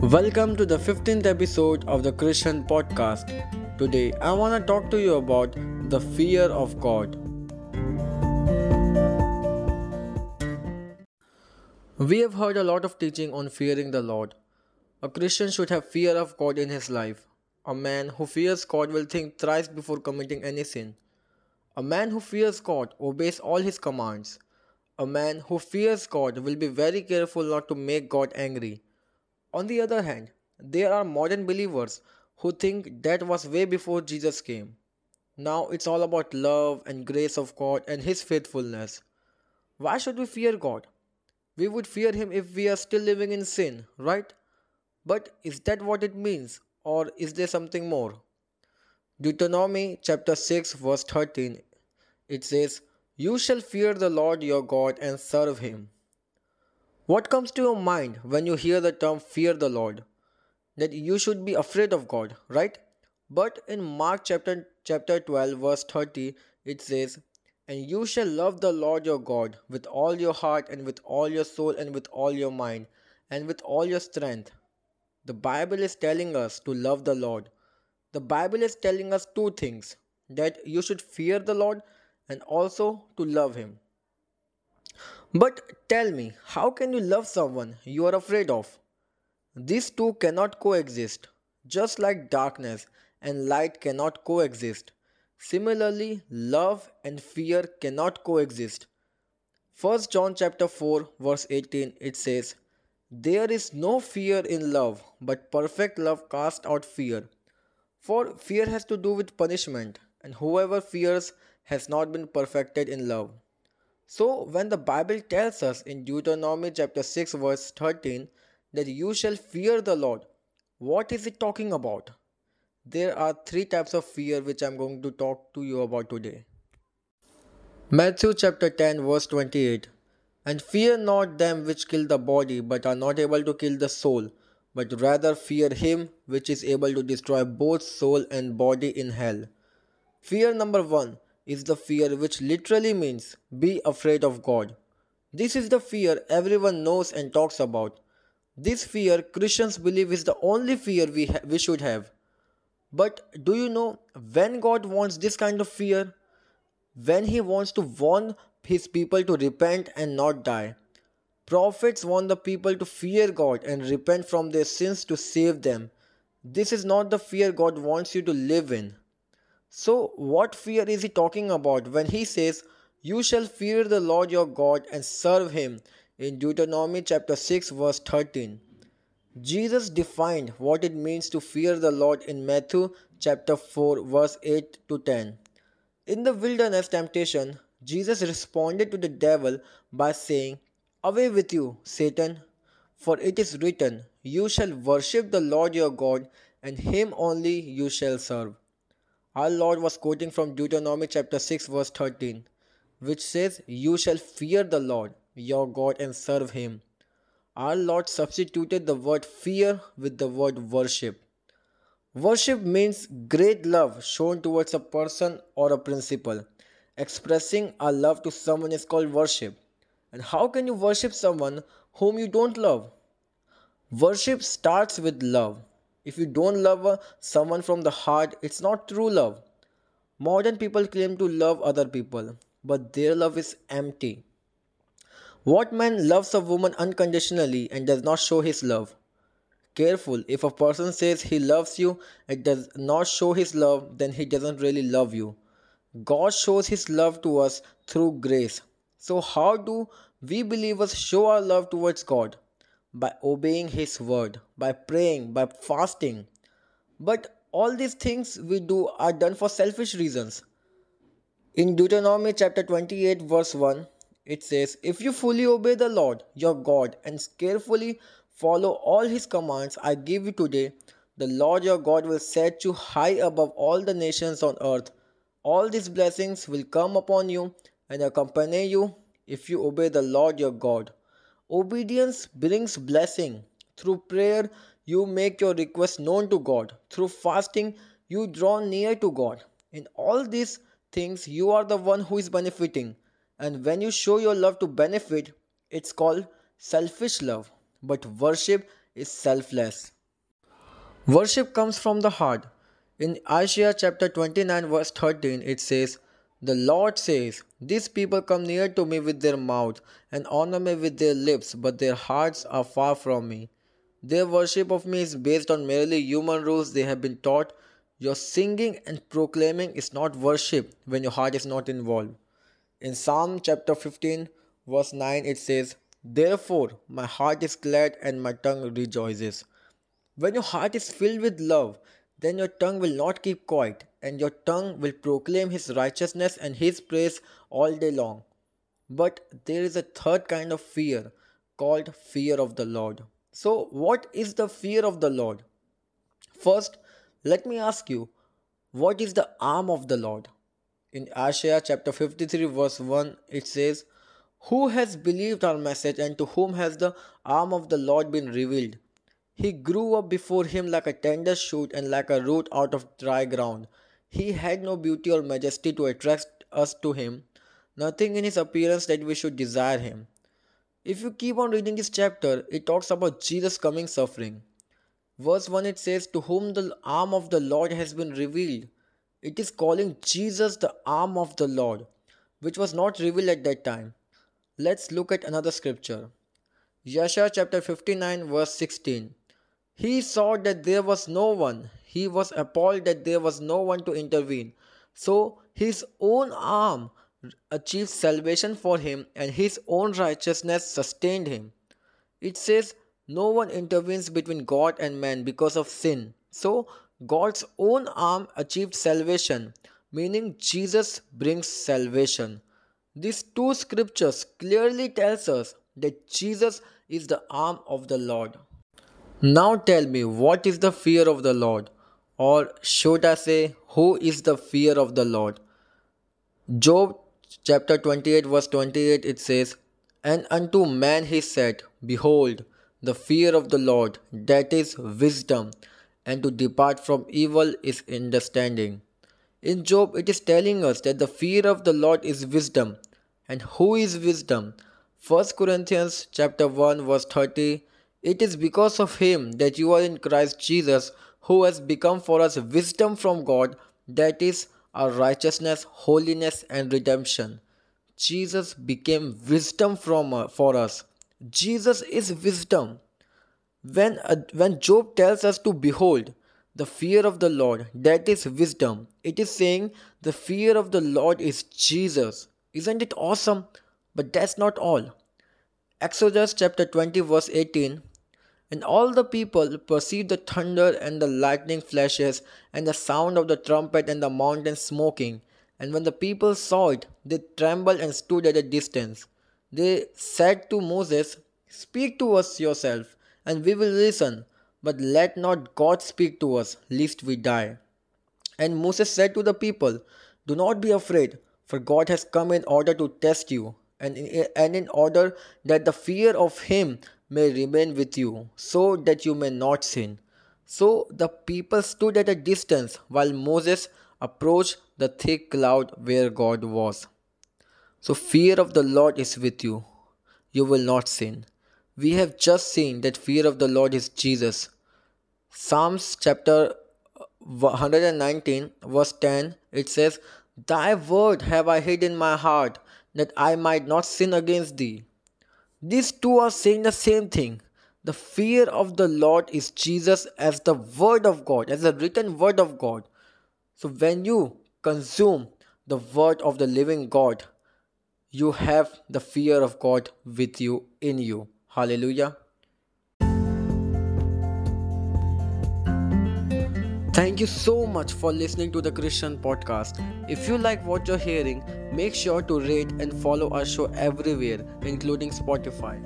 Welcome to the 15th episode of the Christian Podcast. Today, I want to talk to you about the fear of God. We have heard a lot of teaching on fearing the Lord. A Christian should have fear of God in his life. A man who fears God will think thrice before committing any sin. A man who fears God obeys all his commands. A man who fears God will be very careful not to make God angry. On the other hand, there are modern believers who think that was way before Jesus came. Now it's all about love and grace of God and His faithfulness. Why should we fear God? We would fear Him if we are still living in sin, right? But is that what it means, or is there something more? Deuteronomy chapter 6, verse 13 it says, You shall fear the Lord your God and serve Him. What comes to your mind when you hear the term fear the Lord? That you should be afraid of God, right? But in Mark chapter chapter 12 verse 30 it says, "And you shall love the Lord your God with all your heart and with all your soul and with all your mind and with all your strength." The Bible is telling us to love the Lord. The Bible is telling us two things that you should fear the Lord and also to love Him. But tell me, how can you love someone you are afraid of? These two cannot coexist, just like darkness and light cannot coexist. Similarly, love and fear cannot coexist. 1 John chapter 4 verse 18 it says, There is no fear in love, but perfect love casts out fear. For fear has to do with punishment, and whoever fears has not been perfected in love. So, when the Bible tells us in Deuteronomy chapter 6, verse 13, that you shall fear the Lord, what is it talking about? There are three types of fear which I'm going to talk to you about today. Matthew chapter 10, verse 28 And fear not them which kill the body, but are not able to kill the soul, but rather fear him which is able to destroy both soul and body in hell. Fear number one is the fear which literally means be afraid of God. This is the fear everyone knows and talks about. This fear Christians believe is the only fear we, ha- we should have. But do you know when God wants this kind of fear? When He wants to warn His people to repent and not die. Prophets warn the people to fear God and repent from their sins to save them. This is not the fear God wants you to live in. So, what fear is he talking about when he says, You shall fear the Lord your God and serve him in Deuteronomy chapter 6, verse 13? Jesus defined what it means to fear the Lord in Matthew chapter 4, verse 8 to 10. In the wilderness temptation, Jesus responded to the devil by saying, Away with you, Satan, for it is written, You shall worship the Lord your God, and him only you shall serve. Our Lord was quoting from Deuteronomy chapter 6, verse 13, which says, You shall fear the Lord your God and serve him. Our Lord substituted the word fear with the word worship. Worship means great love shown towards a person or a principle. Expressing our love to someone is called worship. And how can you worship someone whom you don't love? Worship starts with love. If you don't love uh, someone from the heart, it's not true love. Modern people claim to love other people, but their love is empty. What man loves a woman unconditionally and does not show his love? Careful, if a person says he loves you and does not show his love, then he doesn't really love you. God shows his love to us through grace. So, how do we believers show our love towards God? By obeying His word, by praying, by fasting. But all these things we do are done for selfish reasons. In Deuteronomy chapter 28, verse 1, it says, If you fully obey the Lord your God and carefully follow all His commands I give you today, the Lord your God will set you high above all the nations on earth. All these blessings will come upon you and accompany you if you obey the Lord your God. Obedience brings blessing. Through prayer, you make your request known to God. Through fasting, you draw near to God. In all these things, you are the one who is benefiting. And when you show your love to benefit, it's called selfish love. But worship is selfless. Worship comes from the heart. In Isaiah chapter 29, verse 13, it says, The Lord says, These people come near to me with their mouth and honor me with their lips, but their hearts are far from me. Their worship of me is based on merely human rules they have been taught. Your singing and proclaiming is not worship when your heart is not involved. In Psalm chapter 15, verse 9, it says, Therefore, my heart is glad and my tongue rejoices. When your heart is filled with love, then your tongue will not keep quiet, and your tongue will proclaim his righteousness and his praise all day long. But there is a third kind of fear called fear of the Lord. So, what is the fear of the Lord? First, let me ask you, what is the arm of the Lord? In Isaiah chapter 53, verse 1, it says, Who has believed our message, and to whom has the arm of the Lord been revealed? He grew up before him like a tender shoot and like a root out of dry ground. He had no beauty or majesty to attract us to him, nothing in his appearance that we should desire him. If you keep on reading this chapter, it talks about Jesus coming suffering. Verse 1 it says, To whom the arm of the Lord has been revealed. It is calling Jesus the arm of the Lord, which was not revealed at that time. Let's look at another scripture. Isaiah chapter 59, verse 16. He saw that there was no one. He was appalled that there was no one to intervene. So his own arm achieved salvation for him, and his own righteousness sustained him. It says, No one intervenes between God and man because of sin. So God's own arm achieved salvation, meaning Jesus brings salvation. These two scriptures clearly tells us that Jesus is the arm of the Lord. Now tell me what is the fear of the Lord or should I say who is the fear of the Lord? Job chapter 28 verse 28 it says and unto man he said behold the fear of the Lord that is wisdom and to depart from evil is understanding. In Job, it is telling us that the fear of the Lord is wisdom. And who is wisdom? 1 Corinthians chapter 1 verse 30 It is because of him that you are in Christ Jesus who has become for us wisdom from God that is our righteousness, holiness and redemption. Jesus became wisdom from uh, for us. Jesus is wisdom. When uh, when job tells us to behold the fear of the lord that is wisdom. It is saying the fear of the lord is jesus. Isn't it awesome? But that's not all exodus chapter 20 verse 18 and all the people perceived the thunder and the lightning flashes and the sound of the trumpet and the mountain smoking and when the people saw it they trembled and stood at a distance they said to moses speak to us yourself and we will listen. But let not God speak to us, lest we die. And Moses said to the people, Do not be afraid, for God has come in order to test you, and in, and in order that the fear of Him may remain with you, so that you may not sin. So the people stood at a distance while Moses approached the thick cloud where God was. So fear of the Lord is with you. You will not sin. We have just seen that fear of the Lord is Jesus. Psalms chapter 119, verse 10, it says, Thy word have I hid in my heart, that I might not sin against thee. These two are saying the same thing. The fear of the Lord is Jesus as the word of God, as the written word of God. So when you consume the word of the living God, you have the fear of God with you in you. Hallelujah. Thank you so much for listening to the Christian podcast. If you like what you're hearing, make sure to rate and follow our show everywhere, including Spotify.